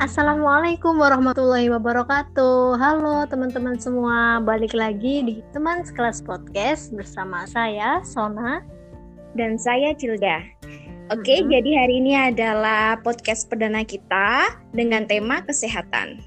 Assalamualaikum warahmatullahi wabarakatuh. Halo teman-teman semua, balik lagi di teman sekelas podcast bersama saya Sona dan saya Cilda. Oke, jadi hari ini adalah podcast perdana kita dengan tema kesehatan.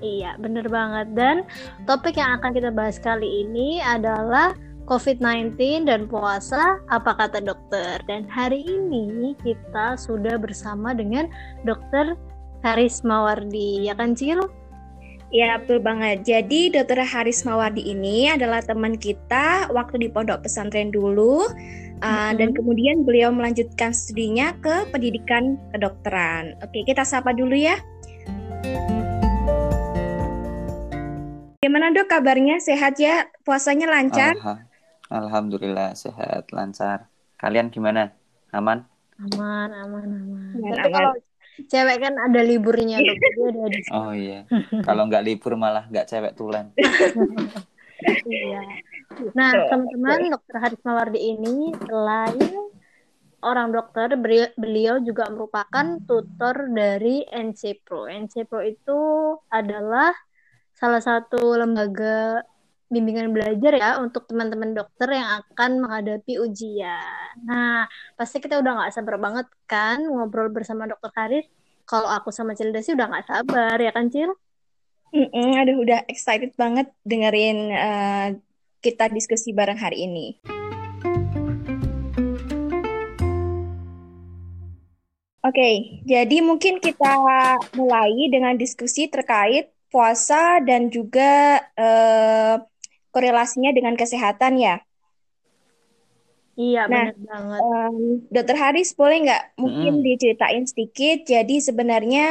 Iya, bener banget. Dan topik yang akan kita bahas kali ini adalah COVID-19 dan puasa, apa kata dokter. Dan hari ini kita sudah bersama dengan dokter Haris Mawardi, ya kan Cil? Ya, betul banget. Jadi, Dr. Haris Mawardi ini adalah teman kita waktu di pondok pesantren dulu, uh, Mhm. dan kemudian beliau melanjutkan studinya ke pendidikan kedokteran. Oke, kita sapa dulu ya. Gimana dok kabarnya? Sehat ya? Puasanya lancar? Alha- Alhamdulillah sehat lancar. Kalian gimana? Aman? Aman, aman, aman. Aman, Tapi aman. kalau cewek kan ada liburnya, ada di Oh iya. Kalau nggak libur malah nggak cewek tulen. Iya. Nah, teman-teman, Dokter Haris Mawardi ini selain orang dokter, beliau juga merupakan tutor dari NC Pro. NC Pro itu adalah salah satu lembaga bimbingan belajar ya untuk teman-teman dokter yang akan menghadapi ujian. Nah, pasti kita udah nggak sabar banget kan ngobrol bersama Dokter Haris. Kalau aku sama Cilda sih udah nggak sabar ya kan Cil? Mm-mm, aduh, udah excited banget dengerin eh, kita diskusi bareng hari ini. Oke, jadi mungkin kita mulai dengan diskusi terkait puasa dan juga eh, korelasinya dengan kesehatan ya. Iya, Nah, benar banget. Em, Dokter Haris boleh nggak mungkin Mm-mm. diceritain sedikit? Jadi sebenarnya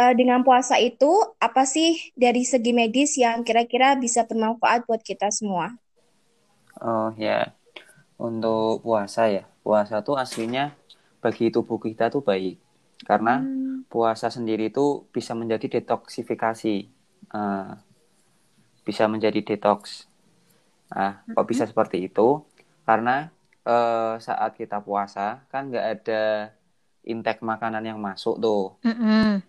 eh, dengan puasa itu apa sih dari segi medis yang kira-kira bisa bermanfaat buat kita semua? Oh ya. Untuk puasa ya. Puasa tuh aslinya bagi tubuh kita tuh baik. Karena Hmm. puasa sendiri itu bisa menjadi detoksifikasi. Eh, bisa menjadi detox. Nah, kok bisa seperti itu? Karena eh, saat kita puasa kan nggak ada intake makanan yang masuk tuh. Mm-mm.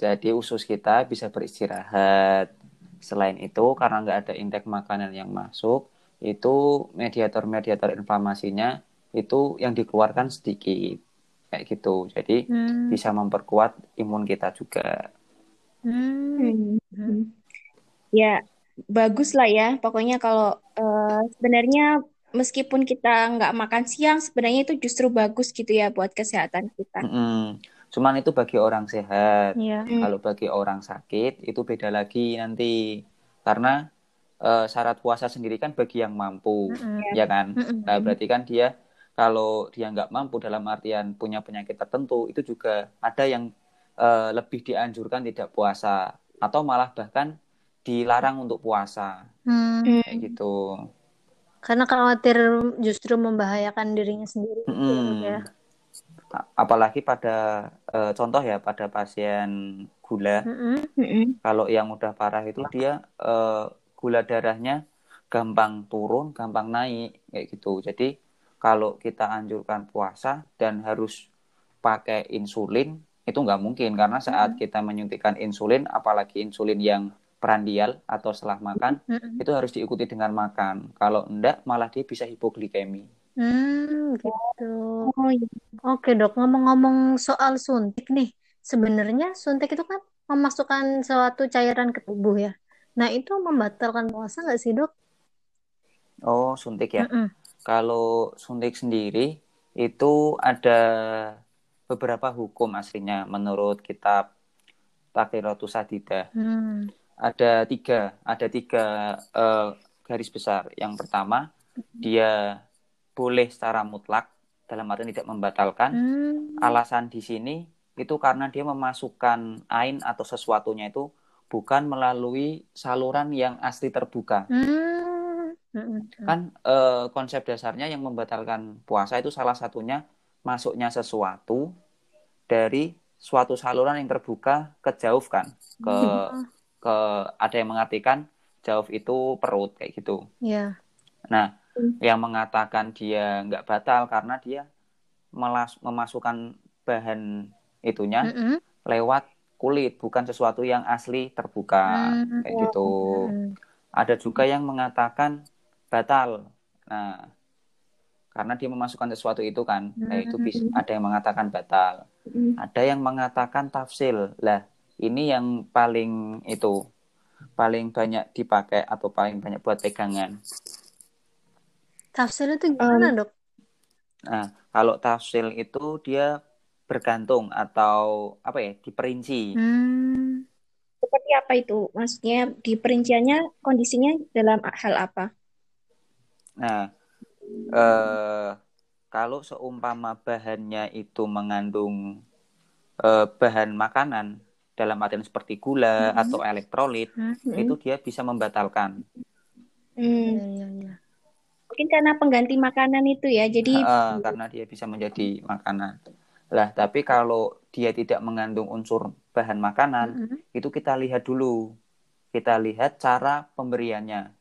Jadi usus kita bisa beristirahat. Selain itu, karena nggak ada intake makanan yang masuk, itu mediator-mediator inflamasinya itu yang dikeluarkan sedikit. Kayak gitu. Jadi Hmm. bisa memperkuat imun kita juga. Hmm. Hmm. Ya, bagus lah ya. Pokoknya kalau eh, sebenarnya meskipun kita nggak makan siang, sebenarnya itu justru bagus gitu ya buat kesehatan kita. Mm-mm. Cuman itu bagi orang sehat. Iya. Hmm. Kalau bagi orang sakit itu beda lagi nanti. Karena eh, syarat puasa sendiri kan bagi yang mampu, Mm-mm. ya kan? Mm-mm. Nah, berarti kan dia kalau dia nggak mampu dalam artian punya penyakit tertentu, itu juga ada yang eh, lebih dianjurkan tidak puasa atau malah bahkan dilarang untuk puasa Hmm. Hmm. kayak gitu. Karena khawatir justru membahayakan dirinya sendiri gitu ya, Mm-mm. Dok, ya. Apalagi pada eh, contoh ya pada pasien gula, Mm-mm. Mm-mm. kalau yang udah parah itu dia eh, gula darahnya gampang turun, gampang naik kayak gitu. Jadi kalau kita anjurkan puasa dan harus pakai insulin itu nggak mungkin karena saat kita menyuntikkan insulin, apalagi insulin yang prandial atau setelah makan Mm-mm. itu harus diikuti dengan makan. Kalau enggak malah dia bisa hipoglikemi. Hmm, gitu. Oh iya. Oke, Dok. Ngomong-ngomong soal suntik nih. Sebenarnya suntik itu kan memasukkan suatu cairan ke tubuh ya. Nah, itu membatalkan puasa nggak sih, Dok? Oh, suntik ya. Mm-mm. Kalau suntik sendiri itu ada beberapa hukum aslinya menurut kitab Takiratus Sadida. Hmm. Ada tiga, ada tiga eh, garis besar. Yang pertama, dia boleh secara mutlak dalam artian tidak membatalkan. Hmm. Alasan di sini itu karena dia memasukkan ain atau sesuatunya itu bukan melalui saluran yang asli terbuka. Hmm. Mm-mm. Kan eh, konsep dasarnya yang membatalkan puasa itu salah satunya masuknya sesuatu dari suatu saluran yang terbuka ke jauh kan, ke ke ada yang mengartikan jauh itu perut kayak gitu. Iya. Nah, Hmm. yang mengatakan dia nggak batal karena dia melas- memasukkan bahan itunya Mm-mm. lewat kulit, bukan sesuatu yang asli terbuka Hmm. kayak gitu. Hmm. Ada juga yang mengatakan batal. Nah, karena dia memasukkan sesuatu itu kan, nah itu bisa ada yang mengatakan batal. Mm. Ada yang mengatakan tafsil. Lah, ini yang paling itu paling banyak dipakai atau paling banyak buat pegangan. Tafsir itu gimana, Dok? Nah, kalau tafsil itu dia bergantung atau apa ya, diperinci. Hmm. Seperti apa itu? Maksudnya di perinciannya kondisinya dalam hal apa? Nah, eh, kalau seumpama bahannya itu mengandung eh, bahan makanan dalam artian seperti gula Mhm. atau elektrolit, Hmm. itu dia bisa membatalkan. Hmm, mungkin karena pengganti makanan itu ya. Jadi Eh, karena dia bisa menjadi makanan. Lah, tapi kalau dia tidak mengandung unsur bahan makanan, Hmm. itu kita lihat dulu. Kita lihat cara pemberiannya.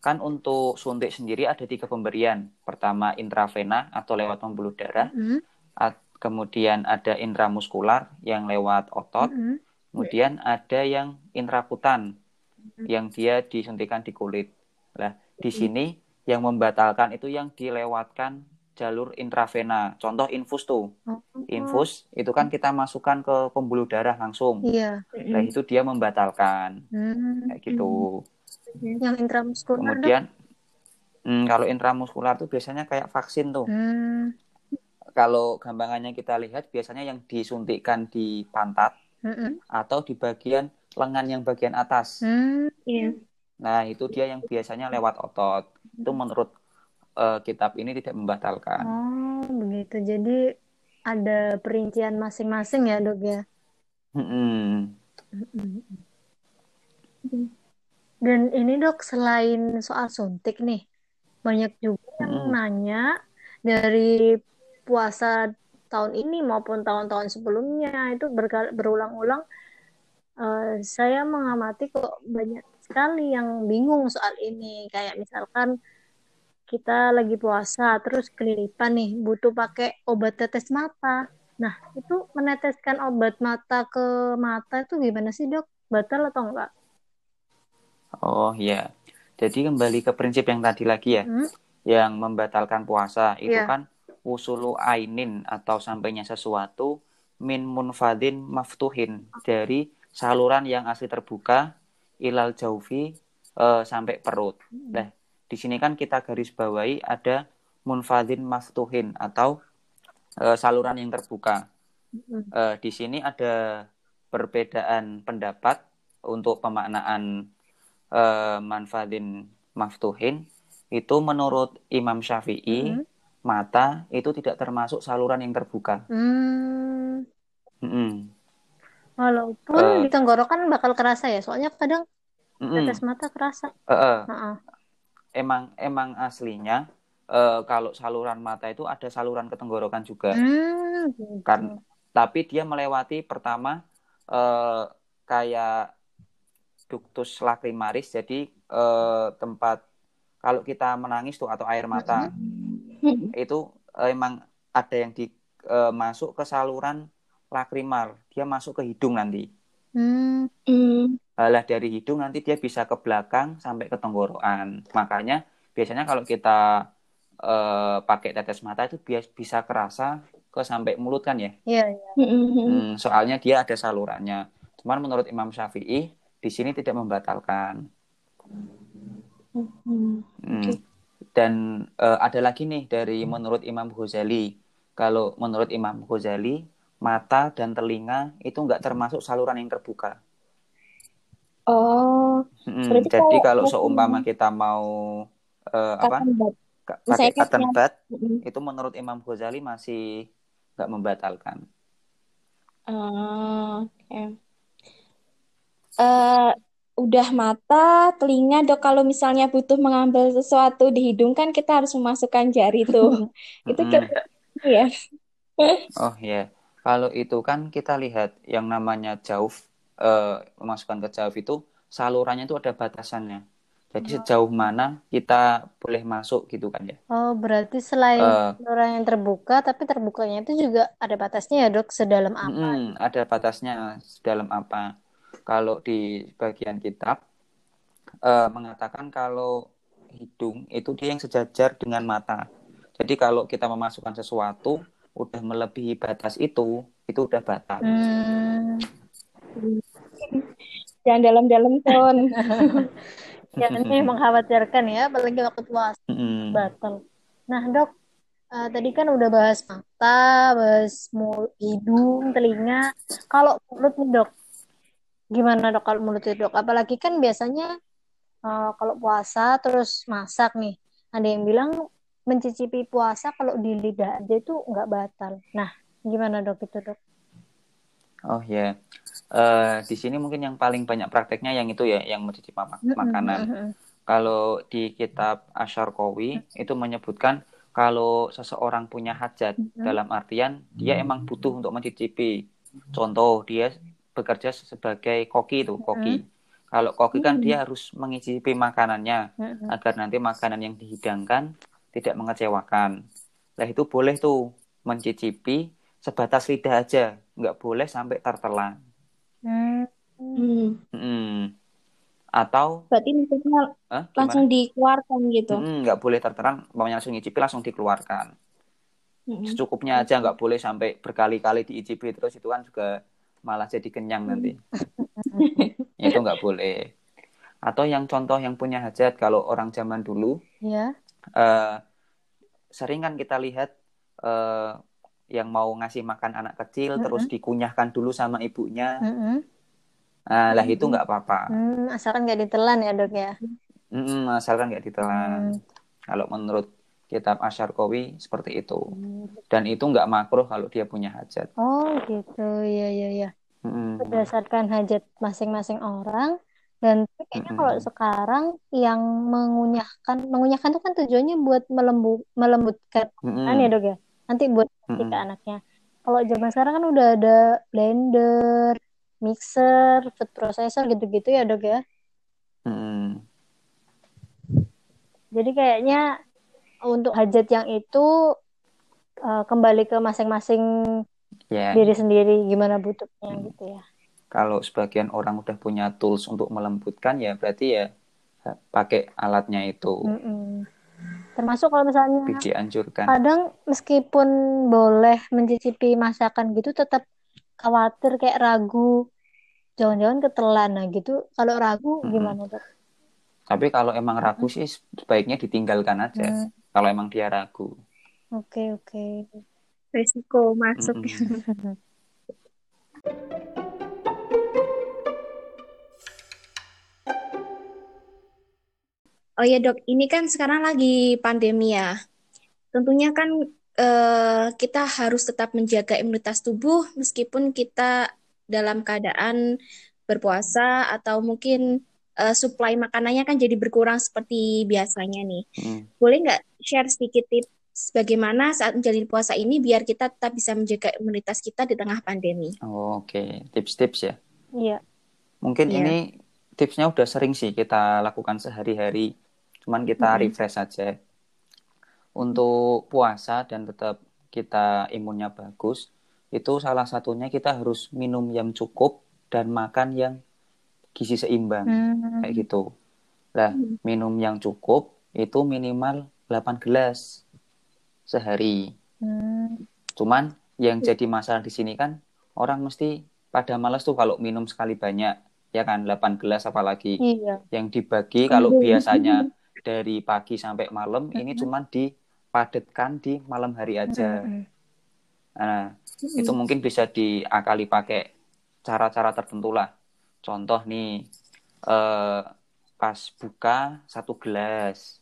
Kan untuk suntik sendiri ada tiga pemberian. Pertama intravena atau lewat pembuluh darah. Hmm. At- kemudian ada intramuskular yang lewat otot. Hmm. Kemudian ada yang intrakutan yang dia disuntikan di kulit. Lah, di sini yang membatalkan itu yang dilewatkan jalur intravena. Contoh infus tuh. Oh. Infus itu kan kita masukkan ke pembuluh darah langsung. Iya. Nah, itu dia membatalkan. Hmm. Kayak gitu. Yang intramuskular? Kemudian hmm, kalau intramuskular tuh biasanya kayak vaksin tuh. Hmm. Kalau gampangannya kita lihat biasanya yang disuntikkan di pantat Hmm. atau di bagian lengan yang bagian atas. Hmm. Iya. Nah, itu dia yang biasanya lewat otot. Itu menurut eh, kitab ini tidak membatalkan. Oh, begitu. Jadi ada perincian masing-masing ya, Dok ya? Mm-mm. Dan ini dok, selain soal suntik nih, banyak juga yang nanya dari puasa tahun ini maupun tahun-tahun sebelumnya itu berulang-ulang. eh, saya mengamati kok banyak sekali yang bingung soal ini. Kayak misalkan kita lagi puasa, terus kelilipan nih, butuh pakai obat tetes mata. Nah, itu meneteskan obat mata ke mata itu gimana sih dok? Batal atau enggak? Oh iya. Jadi kembali ke prinsip yang tadi lagi ya, Hmm? yang membatalkan puasa itu Iya. kan usulu ainin atau sampainya sesuatu min munfadin maftuhin dari saluran yang asli terbuka ilal jaufi eh, sampai perut. Nah, di sini kan kita garis bawahi ada munfadin maftuhin atau eh, saluran yang terbuka. Hmm. Eh, di sini ada perbedaan pendapat untuk pemaknaan eh, manfadin maftuhin itu menurut Imam Syafi'i Mhm. Mata itu tidak termasuk saluran yang terbuka. Hmm, Mm-mm. walaupun Eh. di tenggorokan bakal kerasa ya, soalnya kadang Mm-mm. tetes mata kerasa. Eh, eh. Heeh. Emang emang aslinya eh, kalau saluran mata itu ada saluran ke tenggorokan juga. Hmm, gitu. Kan- Tapi dia melewati pertama eh, kayak ductus lacrimaris jadi eh, tempat kalau kita menangis tuh atau air mata itu eh, emang ada yang di eh, masuk ke saluran lakrimal dia masuk ke hidung nanti. Hmm, Hmm. lah dari hidung nanti dia bisa ke belakang sampai ke tenggorokan. Makanya biasanya kalau kita eh, pakai tetes mata itu bias bisa kerasa ke sampai mulut kan ya? Iya, iya. Hmm. Hmm, soalnya dia ada salurannya. Cuman menurut Imam Syafi'i di sini tidak membatalkan. Hmm. Hmm. Dan eh, ada lagi nih dari menurut Imam Ghazali. Kalau menurut Imam Ghazali, mata dan telinga itu nggak termasuk saluran yang terbuka. Oh, Hmm, Jadi kalau- kalau seumpama kita mau eh, apa pakai cotton bud, Hmm. itu menurut Imam Ghazali masih nggak membatalkan. Ah, oke. Eh, udah mata, telinga, dok. Kalau misalnya butuh mengambil sesuatu di hidung kan kita harus memasukkan jari tuh. Itu Mm-mm. kira ya. Oh ya, kalau itu kan kita lihat yang namanya jauf, eh, memasukkan ke jauf itu salurannya itu ada batasannya. Jadi sejauh mana kita boleh masuk gitu kan ya? Oh, berarti selain Eh, orang yang terbuka, tapi terbukanya itu juga ada batasnya ya, Dok, sedalam apa? mm-mm, ada batasnya dalam apa? Kalau di bagian kitab eh, mengatakan kalau hidung itu dia yang sejajar dengan mata. Jadi kalau kita memasukkan sesuatu udah melebihi batas itu, itu udah batal. Hmm, Jangan dalam-dalam, Ton. ya ini mengkhawatirkan ya, apalagi waktu puasa Mm-mm. batal. Nah, Dok, eh, tadi kan udah bahas mata, bahas mul- hidung, telinga. Kalau mulut nih, Dok, gimana, Dok, kalau mulut itu, Dok? Apalagi kan biasanya eh, kalau puasa terus masak nih, ada yang bilang mencicipi puasa kalau di lidah aja itu nggak batal. Nah, gimana, Dok, itu, Dok? Oh ya, Eh, di sini mungkin yang paling banyak prakteknya yang itu ya, yang mencicipi mak- makanan. Mm-mm. Kalau di kitab Asyarqawi itu menyebutkan kalau seseorang punya hajat Mm-mm. dalam artian dia emang butuh untuk mencicipi. Contoh dia bekerja sebagai koki itu, koki. Kalau koki kan dia harus mengicipi makanannya Mm-mm. agar nanti makanan yang dihidangkan tidak mengecewakan. Nah itu boleh tuh mencicipi sebatas lidah aja, nggak boleh sampai tertelan. Hmm. Hmm. Mm. Atau Berarti maksudnya eh, langsung dikeluarkan gitu. Mm, nggak boleh tertelan, maunya langsung ngicipi langsung dikeluarkan. Secukupnya aja, nggak boleh sampai berkali-kali diicipi terus itu kan juga malah jadi kenyang nanti. itu nggak boleh. Atau yang contoh yang punya hajat kalau orang zaman dulu Ya. eh, sering kan kita lihat eh, yang mau ngasih makan anak kecil terus dikunyahkan dulu sama ibunya. Mm-mm. Nah, lah itu nggak apa-apa. Hmm, asalkan nggak ditelan ya dok ya. Mm, asalkan nggak ditelan. Kalau menurut kitab Asyarqawi seperti itu. Dan itu nggak makruh kalau dia punya hajat. Oh gitu, ya ya ya. Mm, Berdasarkan hajat masing-masing orang dan kayaknya kalau Mm-mm. sekarang yang mengunyahkan, mengunyahkan itu kan tujuannya buat melembu, melembutkan mm, kan ya dok ya. Nanti buat kasih ke anaknya. Kalau zaman sekarang kan udah ada blender, mixer, food processor gitu-gitu ya dok ya. mm. Jadi kayaknya untuk hajat yang itu eh, kembali ke masing-masing Ya, diri sendiri gimana butuhnya gitu ya. kalau sebagian orang udah punya tools untuk melembutkan ya berarti ya pakai alatnya itu. Mm-mm. Termasuk kalau misalnya Dianjurkan. kadang meskipun boleh mencicipi masakan gitu tetap khawatir kayak ragu jangan-jangan ketelan nah gitu. Kalau ragu Mm-mm. gimana dok? Tapi kalau emang ragu sih sebaiknya ditinggalkan aja. Hmm, Kalau emang dia ragu. Oke oke. Resiko masuk. Mm-mm. Oh ya dok, ini kan sekarang lagi pandemi ya. Tentunya kan eh, kita harus tetap menjaga imunitas tubuh meskipun kita dalam keadaan berpuasa atau mungkin eh, suplai makanannya kan jadi berkurang seperti biasanya nih. Mm. Boleh nggak share sedikit tips bagaimana saat menjalani puasa ini biar kita tetap bisa menjaga imunitas kita di tengah pandemi? Oh, Oke, tips-tips ya. Iya. Mungkin Iya. ini tipsnya udah sering sih kita lakukan sehari-hari. Cuman kita Mm-mm. refresh aja. Untuk puasa dan tetap kita imunnya bagus, itu salah satunya kita harus minum yang cukup dan makan yang gizi seimbang. Hmm, Kayak gitu. Lah, minum yang cukup itu minimal 8 gelas sehari. hmm, Cuman yang jadi masalah di sini kan orang mesti pada males tuh kalau minum sekali banyak. Ya kan, 8 gelas apalagi. Iya. Yang dibagi kalau biasanya dari pagi sampai malam, ini cuman dipadatkan di malam hari aja. Mm-mm. Nah, itu mungkin bisa diakali pakai cara-cara tertentu lah. Contoh nih, eh, pas buka satu gelas,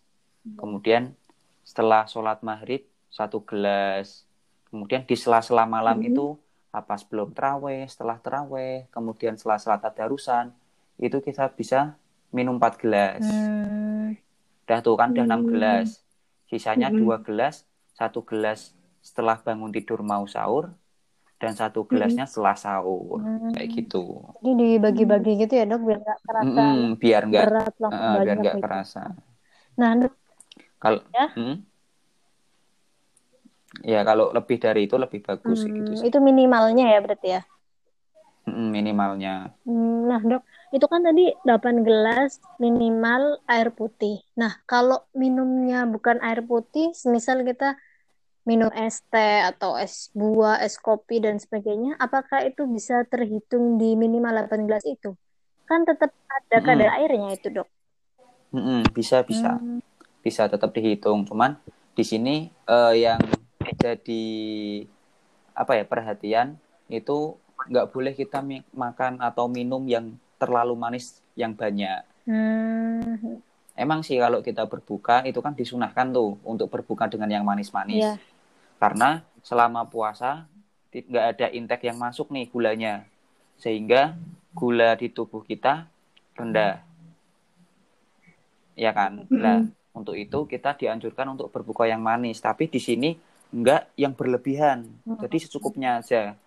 kemudian setelah sholat maghrib satu gelas, kemudian di sela-sela malam itu apa sebelum terawih, setelah terawih, kemudian setelah salat tadarusan, itu kita bisa minum 4 gelas. Hmm, Udah tuh kan udah 6 gelas. Sisanya Hmm. dua gelas, satu gelas setelah bangun tidur mau sahur, dan satu gelasnya setelah sahur Hmm. kayak gitu. Jadi dibagi-bagi gitu ya dok biar nggak terasa Mm-mm, biar nggak berat eh, biar nggak gitu. kerasa. Nah Kalau Ya. Hmm? ya kalau lebih dari itu lebih bagus gitu hmm, sih. itu minimalnya ya berarti ya. Mm-mm, minimalnya. Hmm, Nah dok, itu kan tadi 8 gelas minimal air putih. Nah kalau minumnya bukan air putih, semisal kita minum es teh atau es buah, es kopi dan sebagainya, apakah itu bisa terhitung di minimal 8 gelas itu? Kan tetap ada Mm-mm. kadar airnya itu dok. Mm-mm, bisa bisa Hmm. bisa tetap dihitung. Cuman di sini eh, yang jadi apa ya perhatian itu nggak boleh kita makan atau minum yang terlalu manis yang banyak. Hmm, Emang sih kalau kita berbuka itu kan disunahkan tuh untuk berbuka dengan yang manis-manis. Iya. Karena selama puasa ti- nggak ada intake yang masuk nih gulanya. Sehingga gula di tubuh kita rendah. Ya kan? Nah, untuk itu kita dianjurkan untuk berbuka yang manis, tapi di sini enggak yang berlebihan. Jadi secukupnya aja.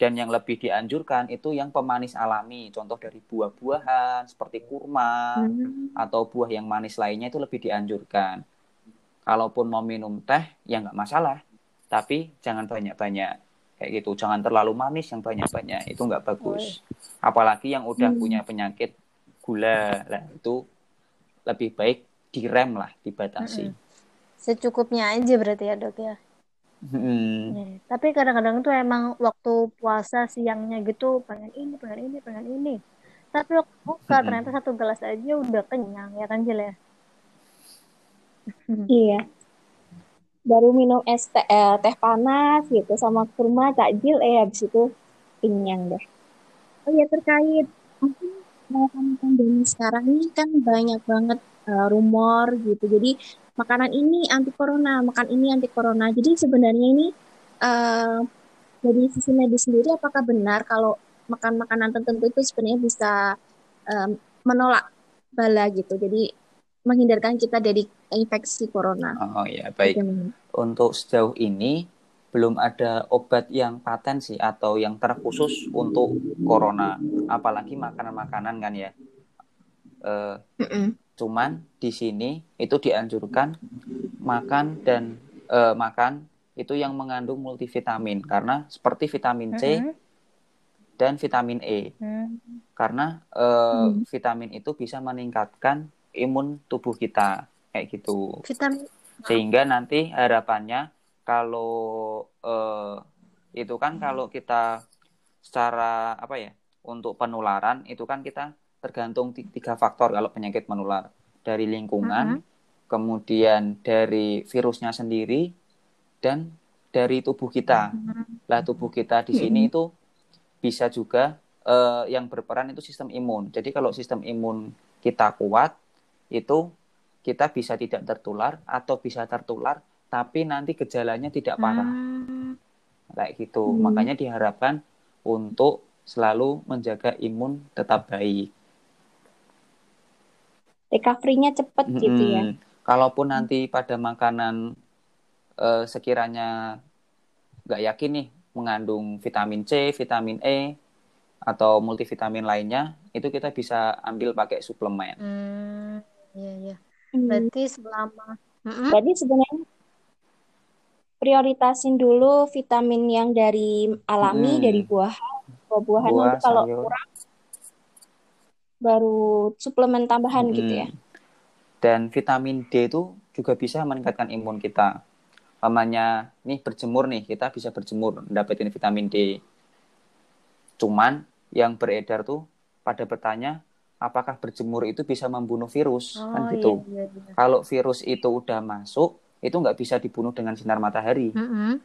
Dan yang lebih dianjurkan itu yang pemanis alami, contoh dari buah-buahan seperti kurma Hmm. atau buah yang manis lainnya itu lebih dianjurkan. Kalaupun mau minum teh ya nggak masalah, tapi jangan banyak-banyak kayak gitu. Jangan terlalu manis yang banyak-banyak itu nggak bagus. Apalagi yang udah punya penyakit gula, lah itu lebih baik direm lah, dibatasi. secukupnya aja berarti ya dok ya. Hmm. Tapi kadang-kadang tuh emang waktu puasa siangnya gitu pengen ini, pengen ini, pengen ini. Tapi waktu buka Mm-mm. ternyata satu gelas aja udah kenyang ya kan Jil ya. Iya. Baru minum es teh, eh, teh panas gitu sama kurma takjil eh habis itu kenyang deh. Oh ya terkait mungkin makanan pandemi sekarang ini kan banyak banget eh, rumor gitu. Jadi makanan ini anti corona, makan ini anti corona. Jadi sebenarnya ini eh dari sisi medis sendiri apakah benar kalau makan makanan tertentu itu sebenarnya bisa eh, menolak bala gitu. Jadi menghindarkan kita dari infeksi corona. Oh ya, baik. Bagaimana? Untuk sejauh ini belum ada obat yang paten sih atau yang terkhusus untuk corona, apalagi makanan-makanan kan ya. Eh, Mm-mm. cuman di sini itu dianjurkan makan dan eh, makan itu yang mengandung multivitamin karena seperti vitamin C Mm-mm. dan vitamin E. Hmm. Karena eh, vitamin itu bisa meningkatkan imun tubuh kita kayak gitu. Vitamin Sehingga nanti harapannya kalau eh, itu kan kalau kita secara apa ya untuk penularan itu kan kita tergantung ti- tiga faktor kalau penyakit menular dari lingkungan, kemudian dari virusnya sendiri dan dari tubuh kita. Lah tubuh kita di sini itu bisa juga eh, yang berperan itu sistem imun. Jadi kalau sistem imun kita kuat itu kita bisa tidak tertular atau bisa tertular tapi nanti gejalanya tidak parah Hmm. kayak gitu. Makanya diharapkan untuk selalu menjaga imun tetap baik. recovery-nya cepet gitu ya. Kalaupun nanti pada makanan eh, sekiranya nggak yakin nih mengandung vitamin C, vitamin E atau multivitamin lainnya, itu kita bisa ambil pakai suplemen. Hmm. Iya, iya. Hmm. Berarti selama. Berarti sebenarnya prioritasin dulu vitamin yang dari alami Mm-mm. dari buah buah-buahan Buah, nanti kalau sayur. kurang baru suplemen tambahan gitu ya. Dan vitamin D itu juga bisa meningkatkan imun kita. Namanya nih berjemur nih, kita bisa berjemur dapetin vitamin D. Cuman yang beredar tuh pada bertanya apakah berjemur itu bisa membunuh virus Oh, kan iya, gitu. iya, iya. Kalau virus itu udah masuk, itu nggak bisa dibunuh dengan sinar matahari. Mm-mm.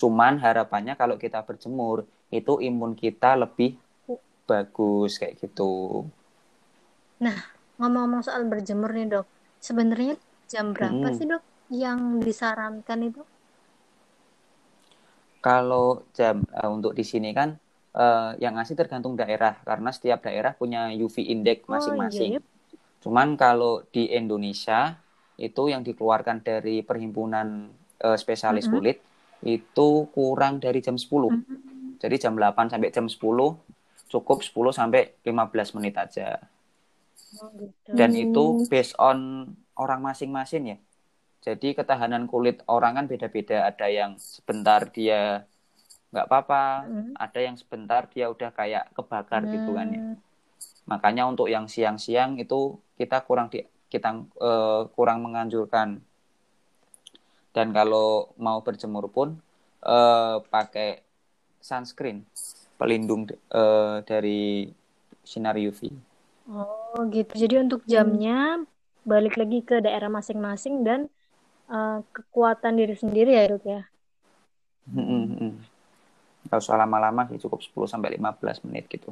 Cuman harapannya kalau kita berjemur, itu imun kita lebih bagus kayak gitu. Ngomong-ngomong soal berjemur nih dok, sebenarnya jam berapa Mm. sih dok yang disarankan itu? Kalau jam eh, untuk di sini kan eh, yang ngasih tergantung daerah karena setiap daerah punya UV index Oh, masing-masing. iya, Cuman kalau di Indonesia itu yang dikeluarkan dari perhimpunan eh, spesialis Mm-mm. kulit itu kurang dari jam 10. Hmm. Jadi jam 8 sampai jam 10 cukup 10 sampai 15 menit aja. Oh, gitu. Dan Hmm. itu based on orang masing-masing ya. Jadi ketahanan kulit orang kan beda-beda. Ada yang sebentar dia nggak apa-apa, Hmm. ada yang sebentar dia udah kayak kebakar gitu kan ya. Hmm. Makanya untuk yang siang-siang itu kita kurang di kita eh, kurang menganjurkan. Dan kalau mau berjemur pun eh, pakai sunscreen pelindung eh, dari sinar UV. Oh gitu. Jadi untuk jamnya balik lagi ke daerah masing-masing dan eh, kekuatan diri sendiri ya dok ya. Mm-mm. Nggak usah lama-lama sih, cukup 10 sampai 15 menit gitu.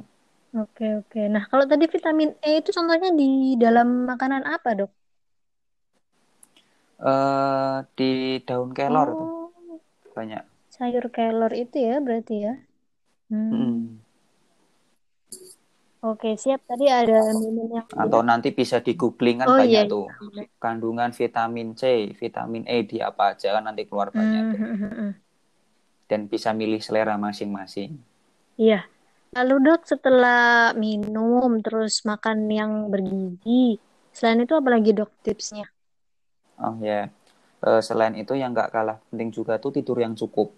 Oke oke. Nah kalau tadi vitamin E itu contohnya di dalam makanan apa dok? eh di daun kelor tuh Oh banyak. sayur kelor itu ya berarti ya. Hmm. Mm-mm. Oke siap. Tadi ada minum yang Atau nanti bisa di googling kan Oh banyak iya. tuh kandungan vitamin C, vitamin E di apa aja kan nanti keluar banyak Hmm, tuh. hmm, hmm, hmm. Dan bisa milih selera masing-masing. Iya. Lalu dok setelah minum terus makan yang bergizi, selain itu apa lagi dok tipsnya? Oh ya, Eh, selain itu yang nggak kalah penting juga tuh tidur yang cukup.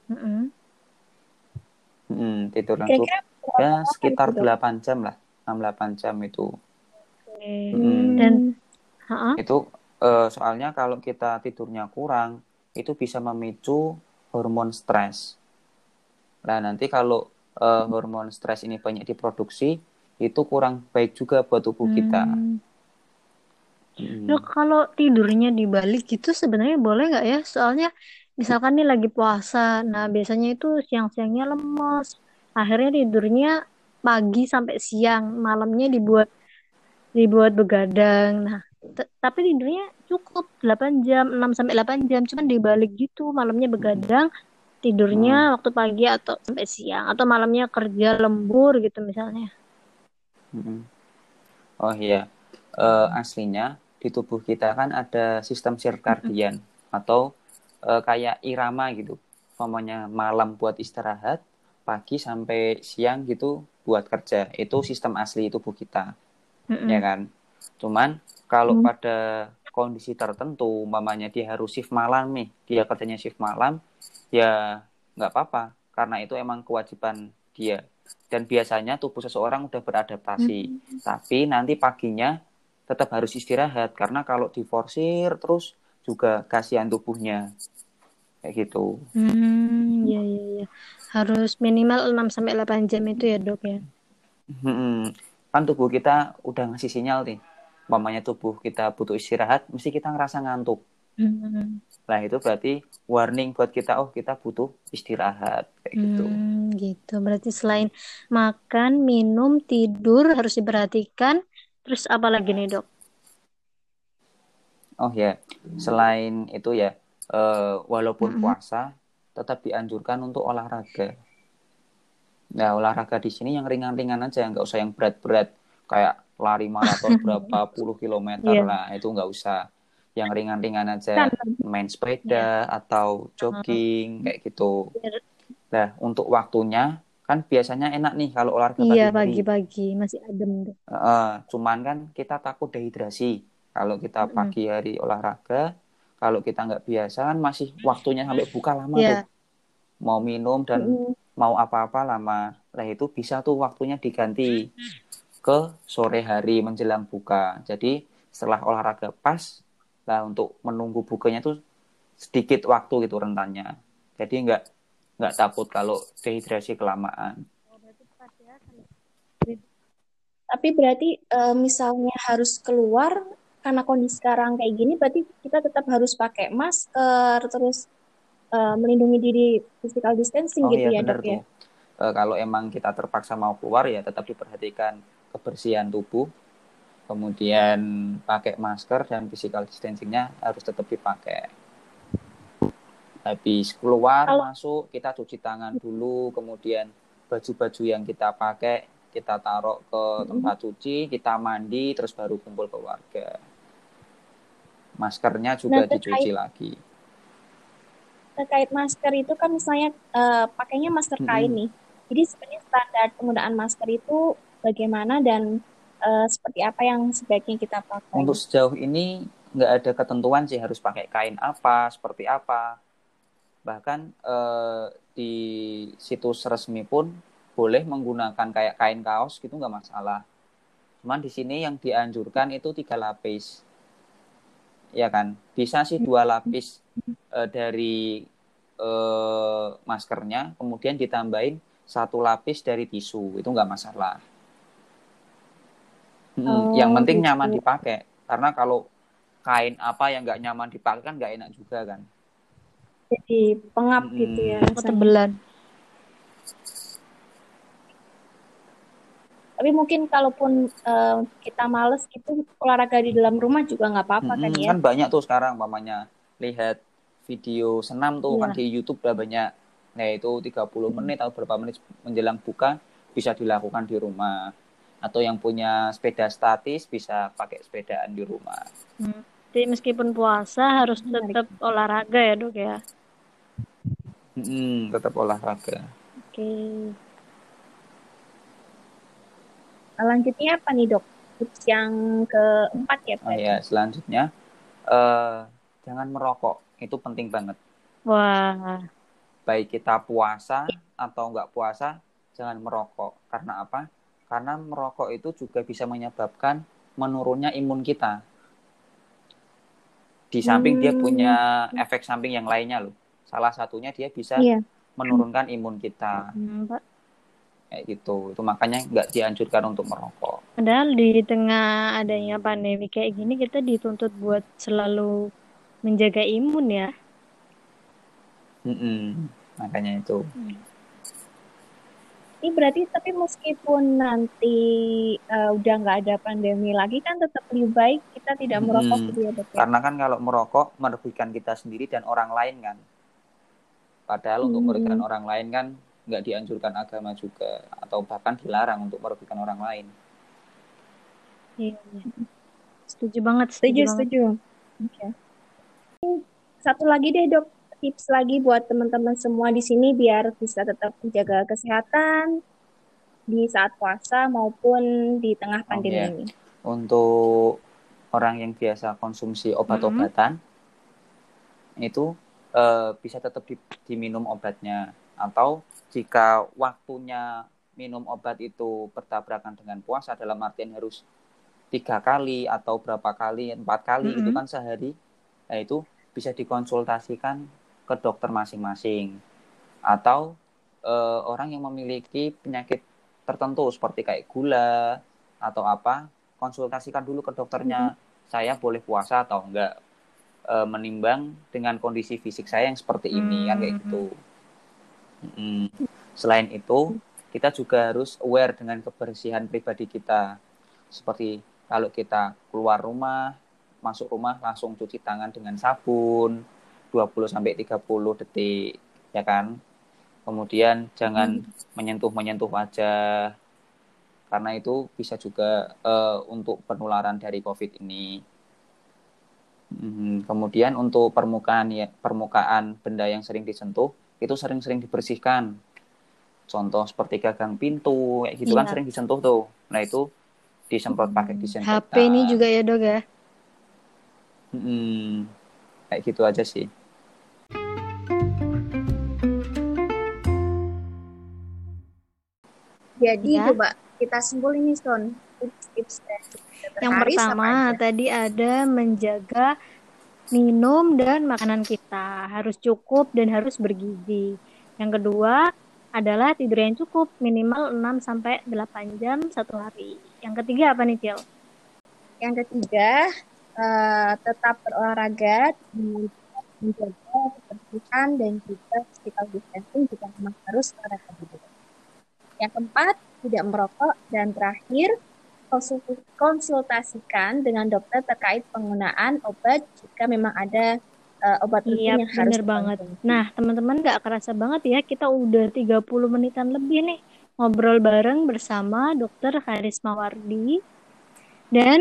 Mm, tidur yang cukup ya sekitar itu, Dok? 8 jam lah, 6-8 jam itu. Oke. Mm. Dan Ha-ha. Itu eh, soalnya kalau kita tidurnya kurang, itu bisa memicu hormon stres. Nah, nanti kalau eh, hormon stres ini banyak diproduksi, itu kurang baik juga buat tubuh kita. Hmm. Mm. Dok, kalau tidurnya dibalik gitu sebenarnya boleh nggak ya? Soalnya misalkan nih lagi puasa, nah biasanya itu siang-siangnya lemes, akhirnya tidurnya pagi sampai siang, malamnya dibuat dibuat begadang. Nah, t- tapi tidurnya cukup 8 jam, 6 sampai 8 jam, cuman dibalik gitu, malamnya begadang, tidurnya waktu pagi atau sampai siang, atau malamnya kerja lembur gitu misalnya. Mm-mm. Oh iya, Eh, aslinya di tubuh kita kan ada sistem sirkadian atau eh, kayak irama gitu. Umpamanya malam buat istirahat, pagi sampai siang gitu buat kerja. Itu sistem asli tubuh kita, Mm-mm. ya kan? Cuman kalau Hmm. pada kondisi tertentu, umpamanya dia harus shift malam nih, dia kerjanya shift malam, ya nggak apa-apa, karena itu emang kewajiban dia. Dan biasanya tubuh seseorang udah beradaptasi, tapi nanti paginya tetap harus istirahat, karena kalau diforsir terus juga kasihan tubuhnya, kayak gitu. Hmm, ya ya ya. Harus minimal 6 sampai 8 jam itu ya, Dok ya. Hmm, kan tubuh kita udah ngasih sinyal nih, umpamanya tubuh kita butuh istirahat, mesti kita ngerasa ngantuk. Hmm, Nah, itu berarti warning buat kita, oh kita butuh istirahat, kayak gitu. hmm, gitu. Berarti selain makan, minum, tidur harus diperhatikan. Terus apa lagi nih, Dok? Oh ya, selain itu ya, eh, walaupun Mm-mm. puasa, tetap dianjurkan untuk olahraga. Nah, olahraga di sini yang ringan-ringan aja, nggak usah yang berat-berat, kayak lari maraton berapa puluh kilometer Iya. lah, itu nggak usah. Yang ringan-ringan aja, main sepeda atau jogging, kayak gitu. Biar- Nah, untuk waktunya, kan biasanya enak nih kalau olahraga Iya, pagi pagi-pagi masih adem. Heeh, cuman kan kita takut dehidrasi. Kalau kita pagi hari olahraga, kalau kita nggak biasa kan masih waktunya sampai buka lama Iya. tuh. Mau minum dan Mm-mm. mau apa-apa lama. Nah itu bisa tuh waktunya diganti ke sore hari menjelang buka. Jadi setelah olahraga pas, lah untuk menunggu bukanya tuh sedikit waktu gitu rentannya. Jadi nggak nggak takut kalau dehidrasi kelamaan. Tapi berarti eh, misalnya harus keluar karena kondisi sekarang kayak gini, berarti kita tetap harus pakai masker, terus eh, melindungi diri physical distancing Oh gitu iya ya dok ya. Eh, kalau emang kita terpaksa mau keluar ya tetap diperhatikan kebersihan tubuh, kemudian pakai masker dan physical distancingnya harus tetap dipakai. Habis keluar Kalau- masuk kita cuci tangan dulu, kemudian baju-baju yang kita pakai kita taruh ke tempat cuci, kita mandi, terus baru kumpul keluarga. Maskernya juga Nah, terkait- dicuci lagi. terkait masker itu kan misalnya uh, pakainya masker kain nih. Jadi sebenarnya standar penggunaan masker itu bagaimana dan uh, seperti apa yang sebaiknya kita pakai? Untuk sejauh ini nggak ada ketentuan sih harus pakai kain apa, seperti apa. Bahkan uh, di situs resmi pun boleh menggunakan kayak kain kaos gitu nggak masalah. Cuman di sini yang dianjurkan itu tiga lapis. Ya kan? Bisa sih dua lapis uh, dari uh, maskernya, kemudian ditambahin satu lapis dari tisu itu nggak masalah. Hmm, oh, yang penting gitu. nyaman dipakai karena kalau kain apa yang nggak nyaman dipakai kan nggak enak juga kan. Jadi pengap hmm. gitu ya. Ketebelan. Tapi mungkin kalaupun uh, kita males gitu olahraga di dalam rumah juga nggak apa-apa hmm, kan ya. Kan banyak tuh sekarang mamanya lihat video senam tuh yeah. kan iya. di YouTube udah banyak Nah, itu 30 menit atau berapa menit menjelang buka bisa dilakukan di rumah. Atau yang punya sepeda statis bisa pakai sepedaan di rumah. Hmm. Jadi meskipun puasa harus tetap olahraga ya, Dok ya. Hmm, tetap olahraga. Oke. Okay. Selanjutnya apa nih, Dok? Tips yang keempat ya, Pak? Oh ya, selanjutnya uh, jangan merokok. Itu penting banget. Wah baik kita puasa atau enggak puasa jangan merokok karena apa karena merokok itu juga bisa menyebabkan menurunnya imun kita di samping hmm. dia punya efek samping yang lainnya loh salah satunya dia bisa yeah. menurunkan imun kita hmm, kayak gitu itu makanya nggak dianjurkan untuk merokok padahal di tengah adanya pandemi kayak gini kita dituntut buat selalu menjaga imun ya Mm-mm. Makanya itu. Hmm. Ini berarti tapi meskipun nanti uh, udah nggak ada pandemi lagi kan tetap lebih baik kita tidak merokok hmm, gitu ya dok. Karena kan kalau merokok merugikan kita sendiri dan orang lain kan. Padahal hmm. untuk merugikan orang lain kan nggak dianjurkan agama juga atau bahkan dilarang untuk merugikan orang lain. Iya. iya. Setuju banget. Setuju setuju. setuju. Okay. Satu lagi deh dok tips lagi buat teman-teman semua di sini biar bisa tetap menjaga kesehatan di saat puasa maupun di tengah pandemi okay. ini? Untuk orang yang biasa konsumsi obat-obatan mm-hmm. itu uh, bisa tetap di, diminum obatnya atau jika waktunya minum obat itu bertabrakan dengan puasa dalam artian harus tiga kali atau berapa kali empat kali mm-hmm. itu kan sehari nah itu bisa dikonsultasikan ke dokter masing-masing atau uh, orang yang memiliki penyakit tertentu seperti kayak gula atau apa konsultasikan dulu ke dokternya hmm. saya boleh puasa atau enggak e, menimbang dengan kondisi fisik saya yang seperti ini hmm. kan kayak gitu hmm. selain itu kita juga harus aware dengan kebersihan pribadi kita seperti kalau kita keluar rumah masuk rumah langsung cuci tangan dengan sabun 20 sampai 30 detik ya kan. Kemudian jangan menyentuh-menyentuh hmm. wajah karena itu bisa juga uh, untuk penularan dari Covid ini. Hmm, kemudian untuk permukaan ya permukaan benda yang sering disentuh itu sering-sering dibersihkan. Contoh seperti gagang pintu kayak gitu kan iya. kan sering disentuh tuh. Nah itu disemprot pakai disinfektan. HP ini juga ya dok ya? Hmm, kayak gitu aja sih. Jadi ya. coba kita simpulin nih Son tips-tips Yang pertama tadi ada menjaga minum dan makanan kita harus cukup dan harus bergizi. Yang kedua adalah tidur yang cukup minimal 6 sampai 8 jam satu hari. Yang ketiga apa nih, Cil? Yang ketiga uh, tetap berolahraga menjaga kebersihan dan juga physical distancing jika memang harus olahraga juga. Yang keempat, tidak merokok. Dan terakhir, konsultasikan dengan dokter terkait penggunaan obat jika memang ada uh, obat iya, yang harus banget. Konsumsi. Nah, teman-teman nggak kerasa banget ya, kita udah 30 menitan lebih nih ngobrol bareng bersama dokter Karisma Wardi. Dan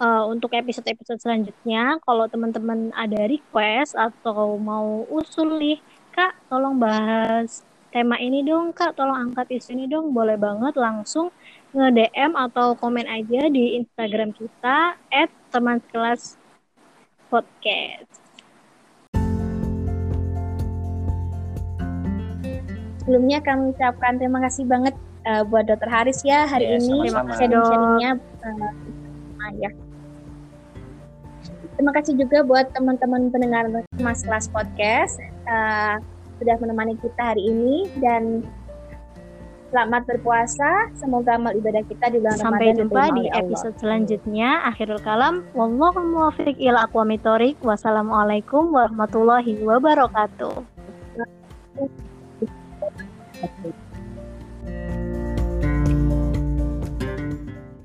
uh, untuk episode-episode selanjutnya kalau teman-teman ada request atau mau usul nih kak tolong bahas tema ini dong kak. Tolong angkat isu ini dong. Boleh banget langsung nge-DM atau komen aja di Instagram kita at teman kelas podcast. Sebelumnya kami ucapkan terima kasih banget uh, buat Dokter Haris ya hari ya, ini. sharing-sharingnya uh, ya. Terima kasih juga buat teman-teman pendengar Mas Kelas Podcast. Uh, sudah menemani kita hari ini dan selamat berpuasa. Semoga amal ibadah kita di bulan Sampai Ramadan jumpa di episode selanjutnya. Akhirul kalam. Wallahu muwaffiq ila aqwamit Wassalamualaikum warahmatullahi wabarakatuh.